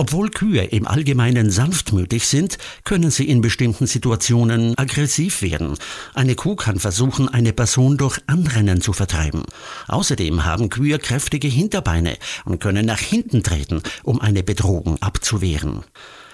Obwohl Kühe im Allgemeinen sanftmütig sind, können sie in bestimmten Situationen aggressiv werden. Eine Kuh kann versuchen, eine Person durch Anrennen zu vertreiben. Außerdem haben Kühe kräftige Hinterbeine und können nach hinten treten, um eine Bedrohung abzuwehren.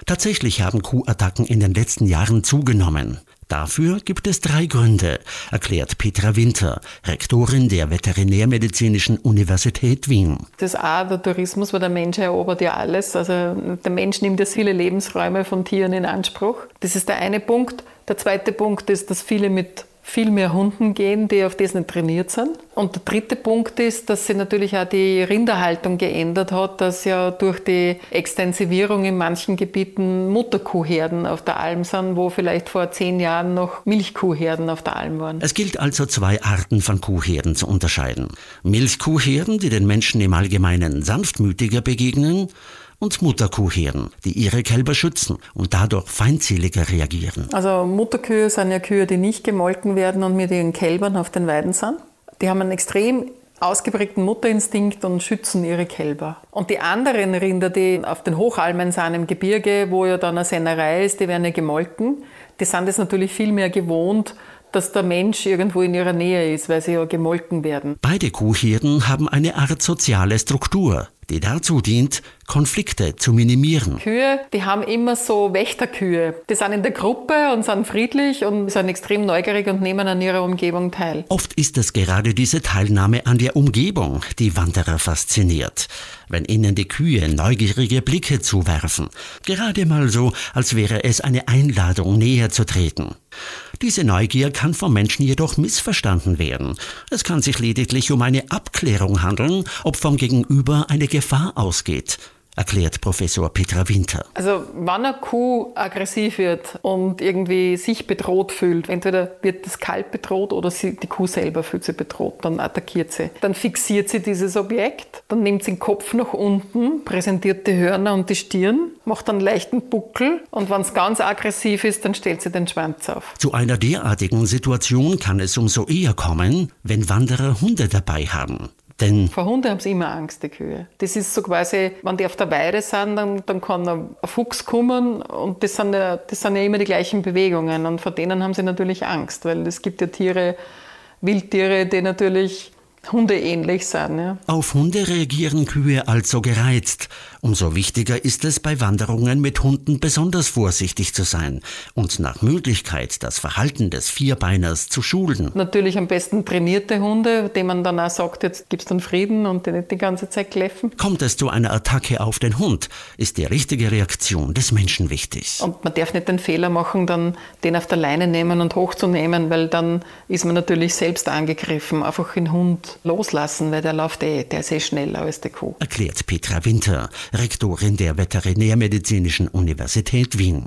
Tatsächlich haben Kuhattacken in den letzten Jahren zugenommen. Dafür gibt es drei Gründe, erklärt Petra Winter, Rektorin der Veterinärmedizinischen Universität Wien. Das auch der Tourismus, weil der Mensch erobert ja alles. Also der Mensch nimmt ja viele Lebensräume von Tieren in Anspruch. Das ist der eine Punkt. Der zweite Punkt ist, dass viele mit viel mehr Hunden gehen, die auf das nicht trainiert sind. Und der dritte Punkt ist, dass sich natürlich auch die Rinderhaltung geändert hat, dass ja durch die Extensivierung in manchen Gebieten Mutterkuhherden auf der Alm sind, wo vielleicht vor zehn Jahren noch Milchkuhherden auf der Alm waren. Es gilt also zwei Arten von Kuhherden zu unterscheiden. Milchkuhherden, die den Menschen im Allgemeinen sanftmütiger begegnen, und Mutterkuhherden, die ihre Kälber schützen und dadurch feindseliger reagieren. Also Mutterkühe sind ja Kühe, die nicht gemolken werden und mit ihren Kälbern auf den Weiden sind. Die haben einen extrem ausgeprägten Mutterinstinkt und schützen ihre Kälber. Und die anderen Rinder, die auf den Hochalmen sind im Gebirge, wo ja dann eine Sennerei ist, die werden ja gemolken, die sind es natürlich viel mehr gewohnt, dass der Mensch irgendwo in ihrer Nähe ist, weil sie ja gemolken werden. Beide Kuhherden haben eine Art soziale Struktur die dazu dient, Konflikte zu minimieren. Kühe, die haben immer so Wächterkühe. Die sind in der Gruppe und sind friedlich und sind extrem neugierig und nehmen an ihrer Umgebung teil. Oft ist es gerade diese Teilnahme an der Umgebung, die Wanderer fasziniert. Wenn ihnen die Kühe neugierige Blicke zuwerfen. Gerade mal so, als wäre es eine Einladung, näher zu treten. Diese Neugier kann vom Menschen jedoch missverstanden werden. Es kann sich lediglich um eine Abklärung handeln, ob vom Gegenüber eine Gefahr ausgeht erklärt Professor Petra Winter. Also wenn eine Kuh aggressiv wird und irgendwie sich bedroht fühlt, entweder wird das Kalb bedroht oder sie, die Kuh selber fühlt sich bedroht, dann attackiert sie. Dann fixiert sie dieses Objekt, dann nimmt sie den Kopf nach unten, präsentiert die Hörner und die Stirn, macht einen leichten Buckel und wenn es ganz aggressiv ist, dann stellt sie den Schwanz auf. Zu einer derartigen Situation kann es umso eher kommen, wenn Wanderer Hunde dabei haben. Denn Vor Hunden haben sie immer Angst, die Kühe. Das ist so quasi, wenn die auf der Weide sind, dann, dann kann ein Fuchs kommen und das sind, ja, das sind ja immer die gleichen Bewegungen und vor denen haben sie natürlich Angst, weil es gibt ja Tiere, Wildtiere, die natürlich Hunde ähnlich sind. Ja. Auf Hunde reagieren Kühe also gereizt. Umso wichtiger ist es, bei Wanderungen mit Hunden besonders vorsichtig zu sein und nach Möglichkeit das Verhalten des Vierbeiners zu schulen. Natürlich am besten trainierte Hunde, denen man dann auch sagt, jetzt gibt's dann Frieden und die nicht die ganze Zeit kläffen. Kommt es zu einer Attacke auf den Hund, ist die richtige Reaktion des Menschen wichtig. Und man darf nicht den Fehler machen, dann den auf der Leine nehmen und hochzunehmen, weil dann ist man natürlich selbst angegriffen. Einfach den Hund loslassen, weil der läuft eh, der ist eh schneller als die Kuh. Erklärt Petra Winter, Rektorin der Veterinärmedizinischen Universität Wien.